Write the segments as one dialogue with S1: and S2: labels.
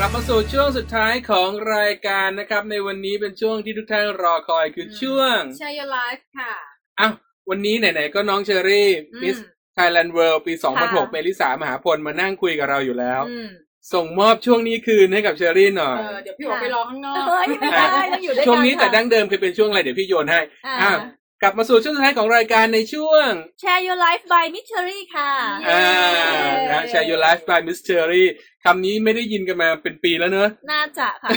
S1: กลับมาสู่ช่วงสุดท้ายของรายการนะครับ ในวันนี้เป็นช่วงที่ทุกท่านรอคอยคือช่วง
S2: แชร์ your life ค่ะ
S1: อ้าววันนี้ไหนๆก็น้องเชอรี่
S2: อืม
S1: Miss Thailand World ปี
S2: ค่ะ
S1: 2006เมลิสามหาพลมานั่งคุยกับเราอยู่แล้ว
S2: อืม
S1: ส่งมอบช่วงนี้คืนให้กับเชอรี่หน่อย
S2: เออเดี๋ยวพี่โอไปรอข้างนอก
S3: เฮ้ยไม่ได้ต้องอยู่ด้วยกัน
S1: ช่วงนี้แต่
S3: ค่ะ
S1: ดั้งเดิมเคยเป็นช่วงอะไรเดี๋ยวพี่โยนให้
S3: อ่า
S1: อ้าว กลับมาสู่ช่วงสุดท้ายของรายการในช่วง
S3: Share Your Life by Mystery ค่ะ
S1: อ่านะ Share Your Life by Miss Cherry คำนี้ไม่ได้ยินกันมาเป็นปีแล้วเนอะ
S3: น่าจะค่ะ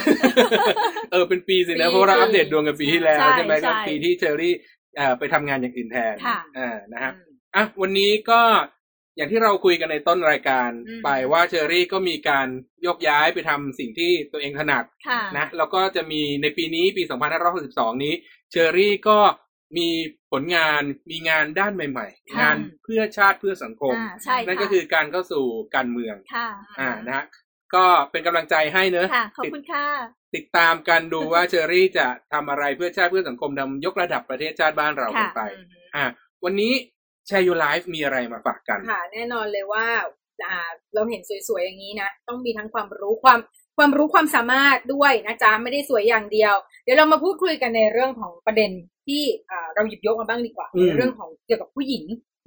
S1: เออเป็นปีสินะ
S2: ปี
S1: เพราะเราอัปเดตดวงกันปีที่แล้ว
S3: ใช่
S1: ใช่ไหมครับ
S3: ใช่
S1: ปีที่เชอรี่เอ่อไปทำงานอย่างอื่นแทน
S3: ค่ะ
S1: อ่านะฮะอะวันนี้ก็อย่างที่เราคุยกันในต้นรายการ
S2: อืม
S1: ไปว่าเชอรี่ก็มีการยกย้ายไปทำสิ่งที่ตัวเองถนัด
S3: ค่ะ
S1: นะแล้วก็จะมีในปีนี้ปี 2562 นี้ เชอรี่ก็ มีผลงานมีงานด้านใหม่ๆ
S3: ค่ะ
S1: งานเพื่อชาติเพื่อสังคม
S3: อ่าใช่ค่ะ
S1: นั่นก็คือการเข้าสู่การเมือง
S3: ค่ะ
S1: อ่านะฮะก็เป็นกำลังใจให้เนอะ
S3: ค่ะขอบ
S1: ติด
S3: คุณค่ะ
S1: ติดตามกันดูว่าเชอรี่จะทำอะไรเพื่อชาติเพื่อสังคมทำยกระดับประเทศชาติบ้านเรากัน
S3: ค่ะ
S1: ไป
S2: อืม
S1: อ่าวันนี้แชร์ยูไลฟ์มีอะไรมาฝากกัน
S2: ค่ะ แน่นอนเลยว่าอ่าเราเห็นสวยๆอย่างนี้นะ ต้องมีทั้งความรู้ความความรู้ความสามารถด้วยนะจ๊ะไม่ได้สวยอย่างเดียว เดี๋ยวเรามาพูดคุยกันในเรื่องของประเด็น ที่อ่าเราหยิบยกมาบ้างดีกว่า
S1: อืม
S2: ในเรื่องของเกี่ยวกับผู้หญิง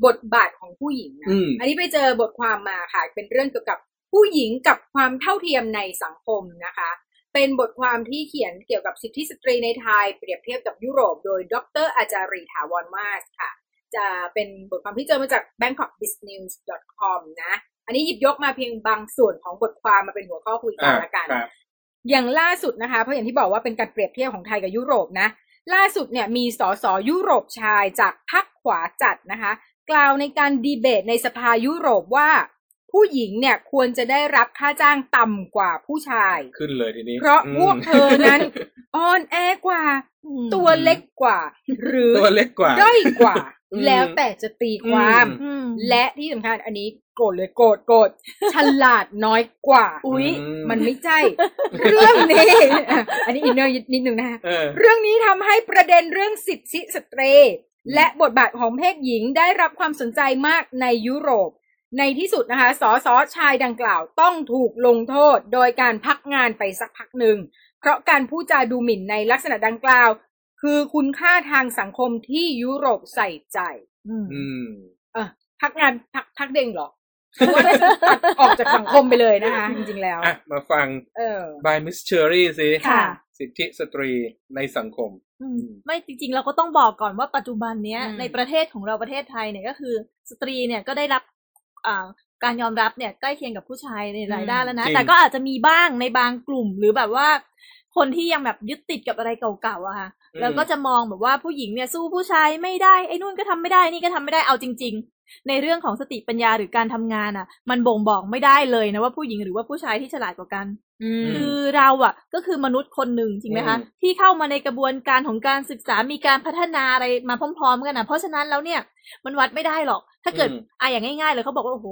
S2: บทบาทของผู้หญิงนะ
S1: อืม
S2: อันนี้ไปเจอบทความมาค่ะเป็นเรื่องเกี่ยวกับผู้หญิงกับความเท่าเทียมในสังคมนะคะ เป็นบทความที่เขียนเกี่ยวกับสิทธิสตรีในไทย เปรียบเทียบกับยุโรป โดยดรอาจารีถาวรมาสค่ะ จะเป็นบทความที่เจอมาจาก bangkokbusiness.com นะ อันนี้หยิบยกมาเพียงบางส่วนของบทความมาเป็นหัวข้อคุยกัน
S1: อ่า
S2: ละกัน
S1: ครับ
S2: อย่างล่าสุดนะคะ เพราะอย่างที่บอกว่าเป็นการเปรียบเทียบของไทยกับยุโรปนะ ล่าสุดเนี่ยมีสสยุโรปชายจากพรรคขวาจัดนะคะ กล่าวในการดีเบตในสภายุโรปว่า ผู้หญิงเนี่ยควรจะได้รับค่าจ้างต่ำกว่าผู้ชาย
S1: ขึ้นเลยทีนี้
S2: เพราะ
S1: อืม
S2: พวกเธอนั้นอ่อนแอกว่า
S3: อืม
S2: ตัวเล็กกว่า หรือ
S1: ตัวเล็กกว่า
S2: ด้อยกว่า
S1: อืม
S2: แล้วแต่จะตีความ
S1: อื
S3: อืม
S2: และที่สำคัญอันนี้โกรธเลยโกรธโกรธฉลาดน้อยกว่า
S3: อุ๊ย
S1: ม
S2: มันไม่ใช่ เรื่องนี้อะอันนี้ inner นิดนึงนะคะ
S1: เออ
S2: เรื่องนี้ทำให้ประเด็นเรื่องสิทธิสตรีและบทบาทของเพศหญิงได้รับความสนใจมากในยุโรป ในที่สุดนะคะสสชายดังกล่าวต้องถูกลงโทษ โดยการพักงานไปสักพักหนึ่ง เพราะการพูดจาดูหมิ่นในลักษณะดังกล่าว คือคุณค่าทางสังคมที่ยุโรปใส่ใจ
S3: อืม
S1: อืม
S2: เออพักงานพักพักเด้งเหรอหรือว่าตัดออกจากสังคมไปเลยนะคะ จริงๆแล้ว
S1: อะ มาฟัง
S2: เออ
S1: by Miss Cherry สิ
S3: ค่ะ
S1: สิทธิสตรีในสังคม
S3: อืมไม่จริงๆ เราก็ต้องบอกก่อนว่าปัจจุบันเนี้ย
S2: อืม
S3: ในประเทศของเราประเทศไทยเนี่ยก็คือสตรีเนี่ยก็ได้รับอ่าการยอมรับเนี่ยใกล้เคียงกับผู้ชายในหลายด้านแล้วนะ
S1: จริง
S3: แต่ก็อาจจะมีบ้างในบางกลุ่มหรือแบบว่าคนที่ยังแบบยึดติดกับอะไรเก่าๆอะค่ะ แล้วก็จะมองแบบว่าผู้หญิงเนี่ยสู้ผู้ชายไม่ได้ไอ้นู่นก็ทำไม่ได้นี่ก็ทำไม่ได้เอาจริง ๆ ในเรื่องของสติปัญญาหรือการทำงานอะ มันบ่งบอกไม่ได้เลยนะว่าผู้หญิงหรือว่าผู้ชายที่ฉลาดกว่ากัน
S2: อืม
S3: คือเราอะ ก็คือมนุษย์คนหนึ่งจริงไหมคะ
S1: อืม
S3: ที่เข้ามาในกระบวนการของการศึกษามีการพัฒนาอะไรมาพร้อม ๆ กันนะเพราะฉะนั้นแล้วเนี่ยมันวัดไม่ได้หรอก ถ้าเกิด
S1: อืม
S3: อะอย่างง่าย ๆ เลยเขาบอกว่าโอ้โห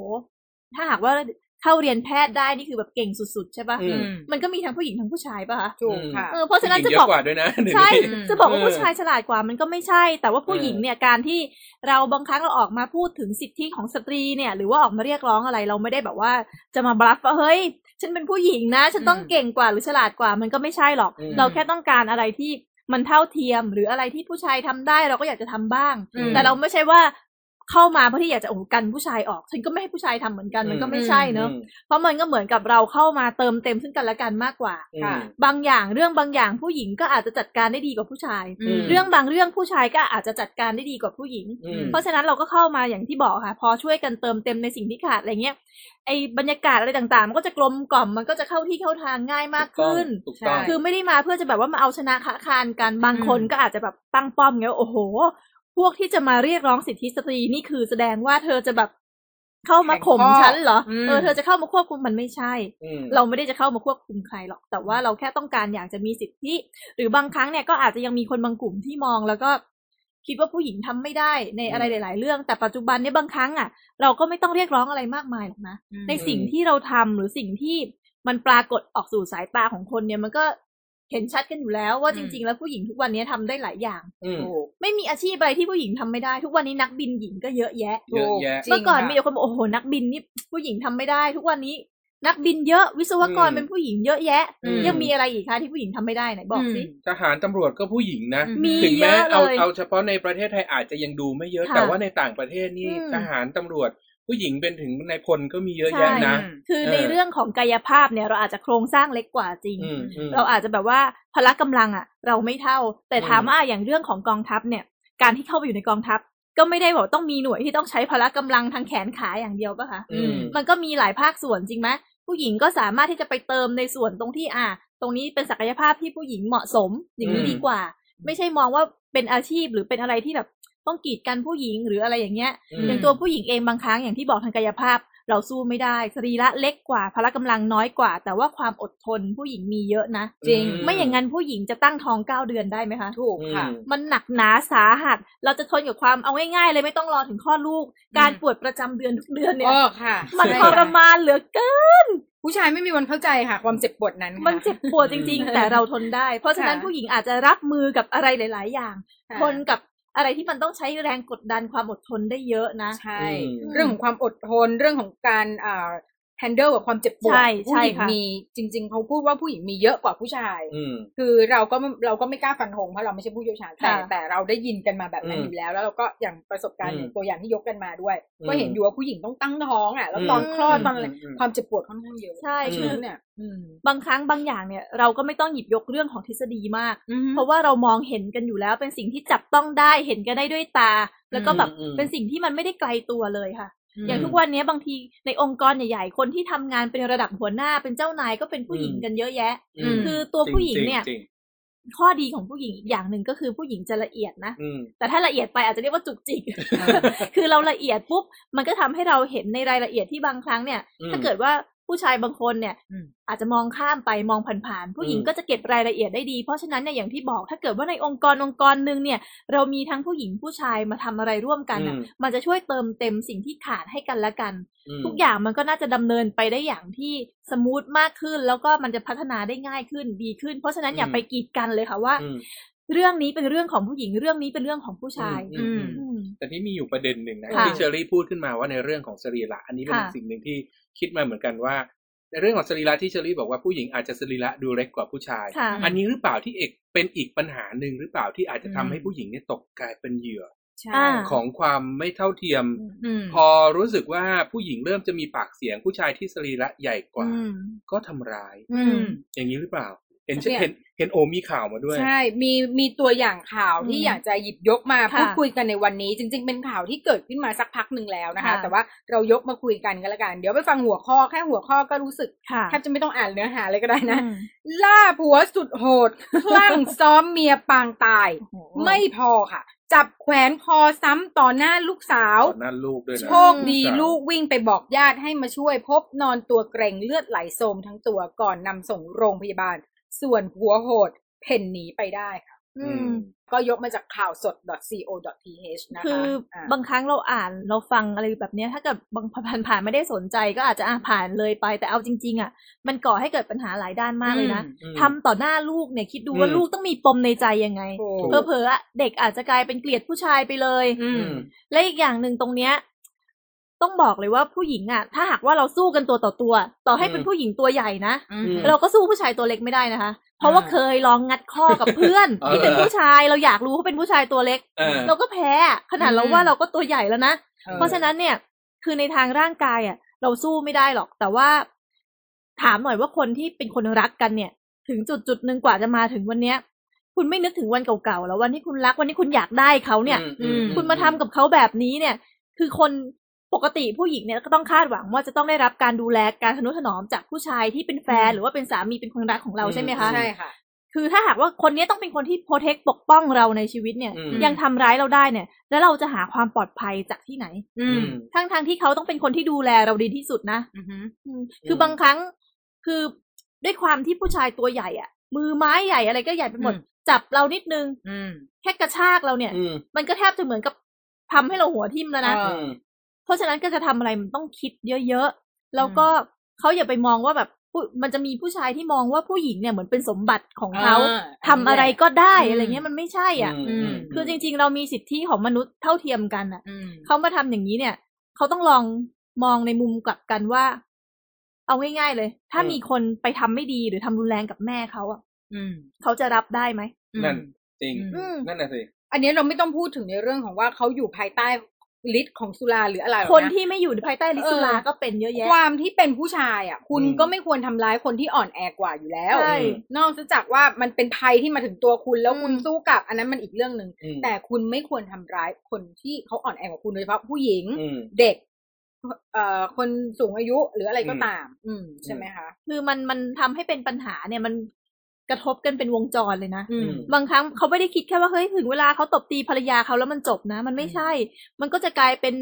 S3: ถ้าหากว่า เข้าเรียนแพทย์ได้นี่คือแบบเก่งสุดๆ ใช่ปะ
S1: อืม
S3: มันก็มีทั้งผู้หญิงทั้งผู้ชายปะคะ
S2: ถูกค่ะ
S3: เออเพราะฉะนั้น
S1: ผู้หญิ
S3: จะ
S1: งเย
S3: บ
S1: อะ
S3: อก
S1: กว่าด้วยนะเดี๋ยว
S3: ใช่
S1: นี้
S2: อืม
S3: จะบอกว่า
S1: เออ
S3: ผู้ชายฉลาดกว่ามันก็ไม่ใช่ แต่ว่าผู้
S1: เออ
S3: หญิงเนี่ยการที่เราบางครั้งเราออกมาพูดถึงสิทธิของสตรีเนี่ย หรือว่าออกมาเรียกร้องอะไรเราไม่ได้แบบว่าจะมาบลัฟว่าเฮ้ย ฉันเป็นผู้หญิงนะ ฉันต้อง
S2: อืม
S3: เก่งกว่าหรือฉลาดกว่ามันก็ไม่ใช่หรอก
S1: อืม
S3: เราแค่ต้องการอะไรที่มันเท่าเทียมหรืออะไรที่ผู้ชายทำได้เราก็อยากจะทำบ้าง
S1: อืม
S3: แต่เราไม่ใช่ว่า เข้ามาเพื่อที่อยากจะโอ้โหกันผู้ชายออก ฉันก็ไม่ให้ผู้ชายทำเหมือนกันมันก็ไม่ใช่เนอะ
S1: อืม
S3: เพราะมันก็เหมือนกับเราเข้ามาเติมเต็มซึ่งกันและกันมากกว่า
S1: อืม
S2: ค่ะ
S3: บางอย่างเรื่องบางอย่างผู้หญิงก็อาจจะจัดการได้ดีกว่าผู้ชาย
S2: อืม
S3: เรื่องบางเรื่องผู้ชายก็อาจจะจัดการได้ดีกว่าผู้หญิง
S1: อืม
S3: เพราะฉะนั้นเราก็เข้ามาอย่างที่บอกค่ะ พอช่วยกันเติมเต็มในสิ่งที่ขาดอะไรเงี้ยไอ้บรรยากาศอะไรต่างๆ มันก็จะกลมกล่อมมันก็จะเข้าที่เข้าทางง่ายมากขึ้น
S1: ถูกต้อง
S2: ใช่
S3: คือไม่ได้มาเพื่อจะแบบว่ามาเอาชนะคะคานกันบางคน
S2: อืม
S3: ก็อาจจะแบบตั้งป้อมไงว่าโอ้โห พวกที่จะมาเรียกร้องสิทธิสตรีนี่คือแสดงว่าเธอจะแบบเข้ามาข่ม
S2: แข่งข้อ
S3: ฉันเหรอ
S2: อืม
S3: เออเธอจะเข้ามาควบคุมมันไม่ใช่
S1: อืม
S3: เราไม่ได้จะเข้ามาควบคุมใครหรอก แต่ว่าเราแค่ต้องการอยากจะมีสิทธิ หรือบางครั้งเนี่ยก็อาจจะยังมีคนบางกลุ่มที่มองแล้วก็คิดว่าผู้หญิงทำไม่ได้ในอะไรหลาย ๆ เรื่อง แต่ปัจจุบันเนี่ยบางครั้งอะ เราก็ไม่ต้องเรียกร้องอะไรมากมายหรอกนะ
S2: อืม
S3: ในสิ่งที่เราทำหรือสิ่งที่มันปรากฏออกสู่สายตาของคนเนี่ยมันก็ เห็นชัดกันอยู่แล้วว่า
S2: อื
S3: จ
S2: ม
S3: ริง ๆ แล้วผู้หญิงทุกวันนี้ทำได้หลายอย่าง
S1: อืม
S2: ถูก
S3: ไม่มีอาชีพอะไรที่ผู้หญิงทำไม่ได้ ทุกวันนี้นักบินหญิงก็เยอะแยะ
S1: เยอะแยะ
S2: จริง
S3: เมื่อก่อน
S2: ค่ะ
S3: มีแต่คนบอกโอ้โหนักบินนี่ผู้หญิงทำไม่ได้ ทุกวันนี้นักบินเยอะวิศวกร
S1: อืม
S3: เป็นผู้หญิงเยอะแยะ
S1: อืม
S3: ยังมีอะไรอีกคะที่ผู้หญิงทำไม่ได้ไหนบอกสิ
S1: ทหารตำรวจก็ผู้หญิงนะ
S2: อืม
S3: มี
S1: ถึงแม้
S3: เยอะ
S1: เอา
S3: เลย
S1: เอาเฉพาะในประเทศไทยอาจจะยังดูไม่เยอะ
S3: ค่ะ
S1: แต่ว่าในต่างประเทศนี่
S3: อืม
S1: ทหารตำรวจ ผู้หญิงเป็นถึงในายพลก็มีเยอะ
S3: ใช่
S1: แยะนะ
S3: คือ
S1: เออ
S3: ในเรื่องของกายภาพเนี่ยเราอาจจะโครงสร้างเล็กกว่าจริง
S1: อืมอืม
S3: เราอาจจะแบบว่าพละกำลังอะ เราไม่เท่า แต่
S1: อืม
S3: ถามว่าอย่างเรื่องของกองทัพเนี่ย การที่เข้าไปอยู่ในกองทัพ ก็ไม่ได้บอกต้องมีหน่วยที่ต้องใช้พละกำลังทางแขนขาอย่างเดียวปะคะ
S1: อืม
S3: มันก็มีหลายภาคส่วนจริงไหมผู้หญิงก็สามารถที่จะไปเติมในส่วนตรงที่อะตรงนี้เป็นศักยภาพที่ผู้หญิงเหมาะสมอย่างนี้
S1: อืม
S3: ดีกว่า ไม่ใช่มองว่าเป็นอาชีพหรือเป็นอะไรที่แบบ ต้องกีดกันผู้หญิงหรืออะไรอย่างเงี้ย
S1: อืม
S3: อย่างตัวผู้หญิงเองบางครั้งอย่างที่บอกทางกายภาพ เราสู้ไม่ได้สรีระเล็กกว่าพละกำลังน้อยกว่า แต่ว่าความอดทนผู้หญิงมีเยอะนะ
S2: จริง
S3: ไม่อย่างนั้นผู้หญิงจะตั้งท้องเก้าเดือนได้ไหมคะ
S2: ถูกค่ะ
S1: อืม
S3: มันหนักหนาสาหัส เราจะทนกับความเอาง่ายๆเลยไม่ต้องรอถึงคลอดลูก การปวดประจำเดือนทุกเดือนเนี่ย
S2: อ๋อค่ะ
S3: มัน
S2: ใช่
S3: ทร
S2: ค่ะ
S3: มานเหลือเกิน
S2: ผู้ชายไม่มีวันเข้าใจค่ะ ความเจ็บปวดนั้นค่ะ
S3: มันเจ็บปวดจริง ๆ แต่เราทนได้ เพราะฉะนั้น
S2: ค่ะ
S3: ผู้หญิงอาจจะรับมือกับอะไรหลาย ๆ อย่าง
S2: ค่ะ
S3: ทนกับ อะไรที่มันต้องใช้แรงกดดันความอดทนได้เยอะนะ
S2: ใช่
S1: อืม
S2: เรื่องของความอดทนเรื่องของการ อ่า handle กับความเจ็บปวด
S3: ใช่
S2: ผู้หญิง
S3: ใช่ค่ะ
S2: มีจริง ๆเขาพูดว่าผู้หญิงมีเยอะกว่าผู้ชาย
S1: อืม
S2: คือเราก็ไม่เราก็ไม่กล้าฟันธงเพราะเราไม่ใช่ผู้เชี่ยวชาญแต่
S3: ค่ะ
S2: แต่เราได้ยินกันมาแบบนั้น
S1: อืม
S2: อยู่แล้ว แล้วเราก็อย่างประสบการณ์
S1: อืม
S2: อย่างตัวอย่างที่ยกกันมาด้วย
S1: อืม
S2: ก็เห็นอยู่ว่าผู้หญิงต้องตั้งท้องอะแล้วตอน
S1: อืม
S2: คลอดตอนอะไร
S1: อืมอืม
S2: ความเจ็บปวดค่อนข้างเยอะ
S3: ใช่
S1: อืม
S3: คือ
S2: เนี่ยอืม
S3: บางครั้งบางอย่างเนี่ยเราก็ไม่ต้องหยิบยกเรื่องของทฤษฎีมาก
S2: อืม
S3: เพราะว่าเรามองเห็นกันอยู่แล้วเป็นสิ่งที่จับต้องได้เห็นกันได้ด้วยตา แล้วก็แบบ
S1: อืมอืม
S3: เป็นสิ่งที่มันไม่ได้ไกลตัวเลยค่ะ
S2: อืม
S3: อย่างทุกวันนี้บางทีในองค์กรใหญ่ๆ คนที่ทำงานเป็นระดับหัวหน้าเป็นเจ้านายก็เป็นผู้หญิงกันเยอะแยะ
S1: อืม
S3: คือตัวผู้หญิงเนี่ย
S1: จริง
S3: ข้อดีของผู้หญิงอีกอย่างหนึ่งก็คือผู้หญิงจะละเอียดนะ
S1: ๆอืม
S3: แต่ถ้าละเอียดไปอาจจะเรียกว่าจุกจิก คือเราละเอียดปุ๊บมันก็ทำให้เราเห็นในรายละเอียดที่บางครั้งเนี่ย
S1: อืม
S3: ถ้าเกิดว่า ผู้ชายบางคนเนี่ย
S2: อืม
S3: อาจจะมองข้ามไปมองผ่านๆผู้หญิง
S1: อืม
S3: ก็จะเก็บรายละเอียดได้ดี เพราะฉะนั้นเนี่ยอย่างที่บอกถ้าเกิดว่าในองค์กรองค์กรหนึ่งเนี่ย เรามีทั้งผู้หญิงผู้ชายมาทำอะไรร่วมกันน่ะ
S1: อืม
S3: มันจะช่วยเติมเต็มสิ่งที่ขาดให้กันและกัน
S1: อืม
S3: ทุกอย่างมันก็น่าจะดำเนินไปได้อย่างที่สมูทมากขึ้น แล้วก็มันจะพัฒนาได้ง่ายขึ้นดีขึ้น เพราะฉะนั้นอย่า
S1: อืม
S3: ไปกีดกันเลยค่ะว่า
S1: อืม
S3: เรื่องนี้เป็นเรื่องของผู้หญิงเรื่องนี้เป็นเรื่องของผู้ชาย
S1: อืม
S3: อืม
S1: แต่ที่มีอยู่ประเด็นหนึ่งนะ
S3: ค่ะ
S1: ที่เชอรี่พูดขึ้นมาว่าในเรื่องของสรีระอันนี้เป็น
S3: ค่ะ
S1: สิ่งหนึ่งที่คิดมาเหมือนกันว่า ในเรื่องของสรีระที่เชอรี่บอกว่าผู้หญิงอาจจะสรีระดูเล็กกว่าผู้ชาย
S3: ค่ะ
S1: อันนี้หรือเปล่าที่เอกเป็นอีกปัญหาหนึ่งหรือเปล่าที่อาจจะทำ
S2: อืม
S1: ให้ผู้หญิงเนี่ยตกกลายเป็นเหยื่อ
S2: ใช่
S3: อ่า
S1: ของความไม่เท่าเทียม
S2: อืม
S1: พอรู้สึกว่าผู้หญิงเริ่มจะมีปากเสียงผู้ชายที่สรีระใหญ่กว่า
S3: อืม
S1: ก็ทำร้าย
S2: อืม
S1: อย่างนี้หรือเปล่าเห็น
S2: เนี่ย
S1: เห็นเห็นโอมีข่าวมาด้วย
S2: ใช่ มีมีตัวอย่างข่าวที่
S3: อืม
S2: อยากจะหยิบยกมา
S3: ค่ะ
S2: พูดคุยกันในวันนี้ จริง ๆ เป็นข่าวที่เกิดขึ้นมาสักพักหนึ่งแล้วนะคะ
S3: ค่ะ
S2: แต่ว่าเรายกมาคุยกันกันละกัน เดี๋ยวไปฟังหัวข้อแค่หัวข้อก็รู้สึก
S3: ค่ะ
S2: แทบจะไม่ต้องอ่านเนื้อหาเลยก็ได้นะ
S3: อืม
S2: ล่าผัวสุดโหดคลั่งซ้อมเมียปางตาย
S3: โอ้โห
S2: ไม่พอค่ะจับแขวนคอซ้ำต่อหน้าลูกสาว
S1: ต่อหน้าลูกด้วยนะ
S2: โชคดีลูกวิ่งไปบอกญาติให้มาช่วยพบนอนตัวเกรงเลือดไหลโสมทั้งตัวก่อนนำส่งโรงพยาบาล ส่วนผัวโหดเพ่นหนีไปได้ค่ะ
S3: อืม
S2: ก็ยกมาจากข่าวสด .co.th นะคะ
S3: คืออาบางครั้งเราอ่านเราฟังอะไรแบบเนี้ยถ้าเกิดบางผ่านผ่านๆไม่ได้สนใจก็อาจจะอะผ่านเลยไปแต่เอาจริง ๆ อะ มันก่อให้เกิดปัญหาหลายด้านมากเลยนะ
S1: อืม
S3: ทำต่อหน้าลูกเนี่ยคิดดูว่า
S1: อืม
S3: ลูกต้องมีปมในใจยังไง
S2: ถู
S1: ถู
S2: ก
S3: เผลอๆอะเด็กอาจจะกลายเป็นเกลียดผู้ชายไปเลย
S2: อืม
S3: และอีกอย่างหนึ่งตรงเนี้ย ต้องบอกเลยว่าผู้หญิงอะ ถ้าหากว่าเราสู้กันตัวต่อตัว ต่อให้เป็น
S1: อืม
S3: ผู้หญิงตัวใหญ่นะ
S2: อืม
S3: เราก็สู้ผู้ชายตัวเล็กไม่ได้นะคะ เพราะว่า
S2: อ่า
S3: เคยลองงัดข้อกับเพื่อน
S1: เออ
S3: ที่เป็นผู้ชายเราอยากรู้เขาเป็นผู้ชายตัวเล็ก
S1: เออ
S3: เราก็แพ้อะขนาดเราว่าเราก็ตัวใหญ่แล้วนะ
S2: ออ
S3: เพราะฉะนั้นเนี่ย คือในทางร่างกายอะ เราสู้ไม่ได้หรอก แต่ว่า ถามหน่อยว่าคนที่เป็นคนรักกันเนี่ย ถึงจุดจุดหนึ่งกว่าจะมาถึงวันเนี้ยคุณไม่นึกถึงวันเก่าๆแล้ววันที่คุณรักวันที่คุณอยากได้เขาเนี่ย
S1: อืม
S3: คุณมาทำกับเขาแบบนี้เนี่ย คือคน ปกติผู้หญิงเนี่ยก็ต้องคาดหวังว่าจะต้องได้รับการดูแลการทนุถนอมจากผู้ชายที่เป็นแฟน
S2: อืม
S3: หรือว่าเป็นสามีเป็นคนรักของเราใช่ไหมคะ
S2: ใช่ค่ะ
S3: คือถ้าหากว่าคนนี้ต้องเป็นคนที่โปรเทคปกป้องเราในชีวิตเนี่ย
S1: อืม
S3: ยังทำร้ายเราได้เนี่ย แล้วเราจะหาความปลอดภัยจากที่ไหน
S2: อืม
S3: ทั้งทางๆที่เขาต้องเป็นคนที่ดูแลเราดีที่สุดนะ
S2: อือหือ
S3: อืมคือบางครั้งคือด้วยความที่ผู้ชายตัวใหญ่อะมือไม้ใหญ่อะไรก็ใหญ่ไปหมด
S2: อืม
S3: จับเรานิดนึง
S2: อืม
S3: แค่กระชากเราเนี่ย
S1: อืม
S3: มันก็แทบจะเหมือนกับทำให้เราหัวทิ่มแล้วนะ
S2: เอ
S1: อืม
S3: เพราะฉะนั้นก็จะทำอะไรมันต้องคิดเยอะๆ แล้วก็เขาอย่าไปมองว่าแบบผู้มันจะมีผู้ชายที่มองว่าผู้หญิงเนี่ยเหมือนเป็นสมบัติของเขา
S2: อ่า
S3: ทำอะไรก็ได้
S2: อืม
S3: อะไรเงี้ยมันไม่ใช่อะ
S1: อืม
S3: คือจริง ๆ เรามีสิทธิของมนุษย์เท่าเทียมกันอะ
S2: อืม
S3: เขามาทำอย่างนี้เนี่ยเขาต้องลองมองในมุมกลับกันว่า เอาง่าย ๆ เลย ถ้า
S1: อืม
S3: มีคนไปทำไม่ดีหรือทำรุนแรงกับแม่เขาอะ
S2: อืม
S3: เขาจะรับได้ไหม
S1: นั่นจริง
S2: อืม
S1: นั่นน่ะสิ
S2: อันนี้เราไม่ต้องพูดถึงในเรื่องของว่าเขาอยู่ภายใต้ ฤทธิ์ของสุราหรืออะไรหรอก
S3: คน
S2: นะ
S3: ที่ไม่อยู่ในภายใต้ลิสุรา
S2: เออ
S3: ก็เป็นเยอะแยะ
S2: ความที่เป็นผู้ชายอะ คุณ
S1: อืม
S2: ก็ไม่ควรทำร้ายคนที่อ่อนแอกว่าอยู่แล้ว
S3: ใช่
S2: นอกจากว่ามันเป็นภัยที่มาถึงตัวคุณแล้ว
S3: อืม
S2: คุณสู้กลับ อันนั้นมันอีกเรื่องหนึ่ง
S1: อืม
S2: แต่คุณไม่ควรทำร้ายคนที่เขาอ่อนแอกว่าคุณโดยเฉพาะผู้หญิง
S1: อืม
S2: เด็กเอ่อคนสูงอายุหรืออะไรก็
S1: อืม
S2: ตาม อืมใช่ไหมคะ
S3: คือมันมันทำให้เป็นปัญหาเนี่ยมัน กระทบกันเป็นวงจรเลยนะ
S2: อืม
S3: บางครั้งเขาไม่ได้คิดแค่ว่าเฮ้ยถึงเวลาเขาตบตีภรรยาเขาแล้วมันจบนะ มันไม่ใช่ มันก็จะกลายเป็น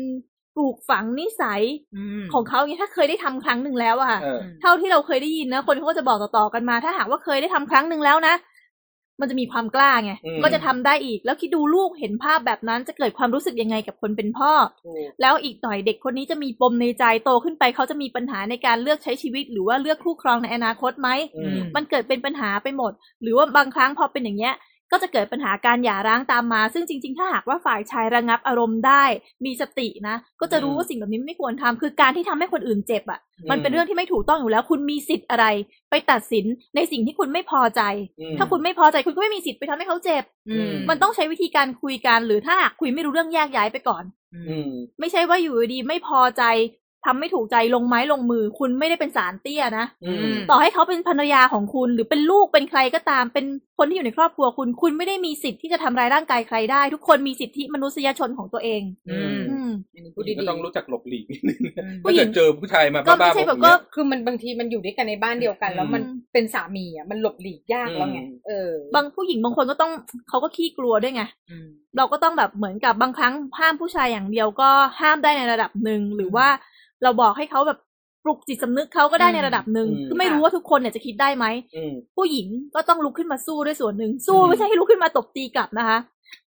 S3: ปลูกฝังนิสัย
S2: อืม
S3: ของเขาอย่างเงี้ยถ้าเคยได้ทำครั้งหนึ่งแล้วอะค่ะ
S1: เออ
S3: เท่าที่เราเคยได้ยินนะ คนเขาก็จะบอกต่อๆกันมา ถ้าหากว่าเคยได้ทำครั้งหนึ่งแล้วนะ มันจะมีความกล้าไง
S1: อืม
S3: ก็จะทำได้อีก แล้วคิดดูลูกเห็นภาพแบบนั้นจะเกิดความรู้สึกยังไงกับคนเป็นพ่อ
S2: ถูก
S3: แล้วอีกหน่อยเด็กคนนี้จะมีปมในใจโตขึ้นไปเขาจะมีปัญหาในการเลือกใช้ชีวิต หรือว่าเลือกคู่ครองในอนาคตไหม
S1: อืม
S3: มันเกิดเป็นปัญหาไปหมด หรือว่าบางครั้งพอเป็นอย่างเงี้ย ก็จะเกิดปัญหาการหย่าร้างตามมา ซึ่งจริง ๆ ถ้าหากว่าฝ่ายชายระงับอารมณ์ได้ มีสตินะ ก็จะรู้
S1: อืม
S3: ว่าสิ่งแบบนี้ไม่ควรทำคือการที่ทำให้คนอื่นเจ็บอะ มันเป็น
S1: อืม
S3: เรื่องที่ไม่ถูกต้องอยู่แล้ว คุณมีสิทธิ์อะไร ไปตัดสินในสิ่งที่คุณไม่พอใจ
S1: อืม
S3: ถ้าคุณไม่พอใจคุณก็ไม่มีสิทธิ์ไปทำให้เขาเจ็บ
S2: อืม
S3: มันต้องใช้วิธีการคุยกัน หรือถ้าหากคุยไม่รู้เรื่องแยกย้ายไปก่อน
S1: อืม
S3: ไม่ใช่ว่าอยู่ดีๆไม่พอใจ ทำไม่ถูกใจลงไม้ลงมือ คุณไม่ได้เป็นสารเตี้ยนะ
S1: อืม
S3: ต่อให้เขาเป็นภรรยาของคุณ หรือเป็นลูกเป็นใครก็ตาม เป็นคนที่อยู่ในครอบครัวคุณ คุณไม่ได้มีสิทธิ์ที่จะทำร้ายร่างกายใครได้ ทุกคนมีสิทธิมนุษยชนของตัวเอง
S2: อืม
S3: อืม
S2: อันนี้พูดดี
S1: ก็
S2: ๆ
S1: ต้องรู้จักหลบหลีกนิดนึง
S2: อืม
S3: ผู้
S1: ถ้า
S3: หญิ
S1: เกิ
S3: ง
S1: ดเจอผู้ชายมา
S3: ก็
S1: บ้า
S3: ไม่
S1: ๆ
S3: ใช่
S1: บ
S3: แบ
S1: อบย่าง
S3: ก็
S1: เงี้ย
S2: คือมันบางทีมันอยู่ด้วยกันในบ้านเดียวกัน แล้วมัน
S3: อืม
S2: เป็นสามีอะมันหลบหลีกยากแล้วไง
S1: อืม
S2: เออ
S3: บางผู้หญิงบางคนก็ต้องเขาก็ขี้กลัวด้วยไง
S2: อืม
S3: เราก็ต้องแบบเหมือนกับบางครั้งห้ามผู้ชายอย่างเดียวก็ห้ามได้ในระดับหนึ่งหรือว่า เราบอกให้เขาแบบปลุกจิตสำนึกเขาก็ได้ในระดับหนึ่ง
S1: อืม
S3: คือไม่รู้ว่าทุกคนเนี่ยจะคิดได้ไหม
S1: อืม
S3: ผู้หญิงก็ต้องลุกขึ้นมาสู้ด้วยส่วนหนึ่งสู้
S1: อืม
S3: ไม่ใช่ให้ลุกขึ้นมาตบตีกลับนะคะ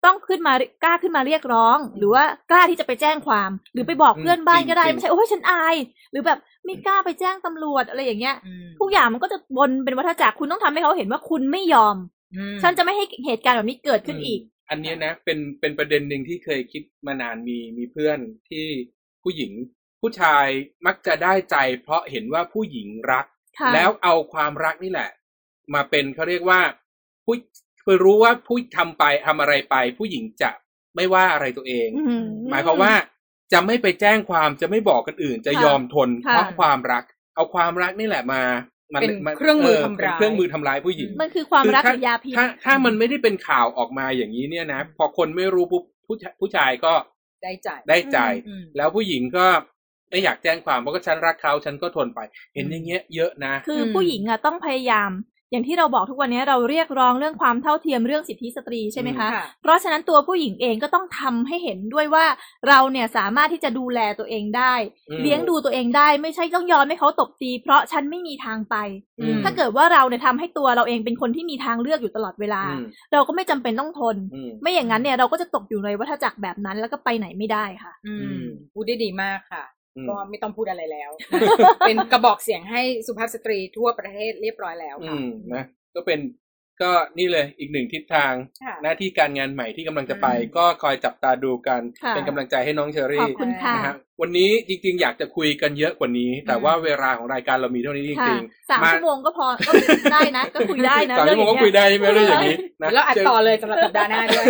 S3: ต้องขึ้นมากล้าขึ้นมาเรียกร้อง หรือว่ากล้าที่จะไปแจ้งความ หรือไปบอกเพื่อนบ้านก็ได้ไม่ใช่โอ้ยฉันอาย หรือแบบไม่กล้าไปแจ้งตำรวจอะไรอย่างเงี้ย
S2: อืม
S3: ทุกอย่างมันก็จะวนเป็นวัฏจักรคุณต้องทำให้เขาเห็นว่าคุณไม่ยอม
S2: อืม
S3: ฉันจะไม่ให้เหตุการณ์แบบนี้เกิดขึ้นอีก
S1: อันเนี้ยนะเป็นเป็นประเด็นหนึ่งที่เคยคิดมานานมีมีเพื่อนที่ผู้หญิง ผู้ชายมักจะได้ใจ เพราะเห็นว่าผู้หญิงรัก
S3: ค่ะ
S1: แล้วเอาความรักนี่แหละ มาเป็นเขาเรียกว่าผู้คือรู้ว่าผู้ทำไปทำอะไรไป ผู้หญิงจะไม่ว่าอะไรตัวเอง
S3: อืม
S1: หมายความว่าจะไม่ไปแจ้งความจะไม่บอกกันอื่น จะ
S3: ค่ะ
S1: ยอมทน
S3: ค่ะ
S1: เพราะความรัก เอาความรักนี่แหละมามั
S2: เป็นเครื่องมือทำร้าย
S1: เป็นเครื่องมือทำร้ายผู้หญิง
S3: มันคือความรัก
S1: ถ้
S3: หรือยาพิษ
S1: ถ้าถ้ามันไม่ได้เป็นข่าวออกมาอย่างนี้เนี่ยนะ พอคนไม่รู้ปุ๊บผู้ชายผู้ชายก็
S2: ได้ใจ
S1: ได้ใจ
S2: อืม
S1: แล้วผู้หญิงก็ ไม่อยากแจ้งความเพราะก็ฉันรักเขาฉันก็ทนไป เห็น
S2: อืม
S1: อย่างเงี้ยเยอะนะ
S3: คือ
S2: อืม
S3: ผู้หญิงอะต้องพยายาม อย่างที่เราบอกทุกวันนี้เราเรียกร้องเรื่องความเท่าเทียมเรื่องสิทธิสตรีใช่ไหมคะ
S2: ค่ะ
S3: เพราะฉะนั้นตัวผู้หญิงเองก็ต้องทำให้เห็นด้วยว่าเราเนี่ยสามารถที่จะดูแลตัวเองได้
S1: อืม
S3: เลี้ยงดูตัวเองได้ไม่ใช่ต้องยอมให้เขาตบตี เพราะฉันไม่มีทางไป
S1: อืม
S3: ถ้าเกิดว่าเราเนี่ยทำให้ตัวเราเองเป็นคนที่มีทางเลือกอยู่ตลอดเวลา
S1: อืม
S3: เราก็ไม่จำเป็นต้องทน
S1: อืม
S3: ไม่อย่างนั้นเนี่ยเราก็จะตกอยู่ในวัฏจักรแบบนั้นแล้วก็ไปไหนไม่ได้ค่ะ
S2: อื
S1: อื
S2: ม
S1: ม
S2: พูดได้ดีมากค่ะ
S1: อืม
S2: ก็ไม่ต้องพูดอะไรแล้ว เป็นกระบอกเสียงให้สุภาพสตรีทั่วประเทศเรียบร้อยแล้ว
S1: อื
S2: ค่ะ
S1: มนะก็เป็นก็นี่เลยอีกหนึ่งทิศทาง
S2: ค่ะ
S1: หน้าที่การงานใหม่ที่กำลังจะไป
S2: อืม
S1: ก็คอยจับตาดูกัน
S3: ค่ะ
S1: เป็นกำลังใจให้น้องเชอ
S3: ขอ
S1: รี่
S3: บคุณค่ะ
S1: นะฮะวันนี้จริง ๆ อยากจะคุยกันเยอะกว่านี้ แต่ว่าเวลาของรายการเรามีเท่านี้จ
S3: ค่ะ
S1: ริง
S3: สาม
S1: มา
S3: ชั่วโมงก็พอก็ได้นะก็คุยได้นะ
S1: สามชั่วโมงก็คุยได้ใช่ไหมเรื่องอย่างนี้นะ
S2: แล้วอัดต่อเลยสำหรับสัปดาห์หน้าด้วย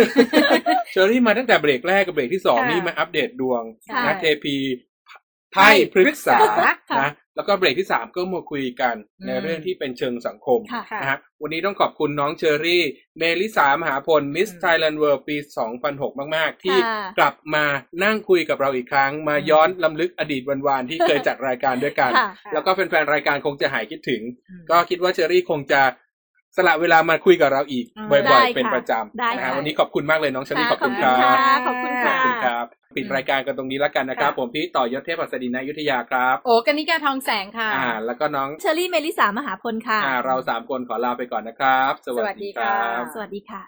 S1: เชอรี่มาตั้งแต่เบรกแรกกับเบรกที่สอง
S2: ค่ะ
S1: นี่มาอัปเดตดวง
S3: ค่ะ
S1: นะเทพี ไพ่พฤกษา
S3: ค่ะ
S1: นะแล้วก็เบรกที่สามก็มาคุยกัน
S2: อืม
S1: ในเรื่องที่เป็นเชิงสังคม
S3: ค่ะ
S2: ค่ะ
S1: นะฮะวันนี้ต้องขอบคุณน้องเชอรี่ เมลิสามหาพล Miss
S2: อืม
S1: Thailand World ปี 2006 มาก ๆ ที่
S3: ค่ะ
S1: กลับมานั่งคุยกับเราอีกครั้ง มา
S2: อืม
S1: ย้อนลำลึกอดีตวันๆที่เคยจัดรายการด้วยกัน
S3: ค่ะ
S1: แล้วก็แฟน ๆ รายการคงจะหายคิดถึง
S2: อืม
S1: ก็คิดว่าเชอรี่คงจะ สละเวลามาคุยกับเราอีก
S2: อืม
S1: บ่
S3: ได้
S1: อย
S3: ค่ะ
S1: ๆเป็นประจ
S3: ได้ำ
S1: นะฮะ
S3: ค่ะ
S1: วันนี้ขอบคุณมากเลยน้องเชอรี่
S3: ค่ะ
S1: ขอบคุณครับ
S3: ขอบคุณ
S1: ข
S3: ค่ะ
S1: อบคุณครับปิดรายการกันตรงนี้แล้วกันนะครับ ผมพี่ต่อยศเทพหัสดินนายุทธยาครับ
S2: โอ้กันนิกาทองแสงค่ะ
S1: อ่าแล้วก็น้อง
S3: เชอรี่เมลิสามหาพลค่ะ
S1: อ่าเราสามคนขอลาไปก่อนนะครับ สวัส
S2: สวัสดี
S1: ดีค
S2: ค่ะ
S1: รับ
S3: สวัสดีค่ะ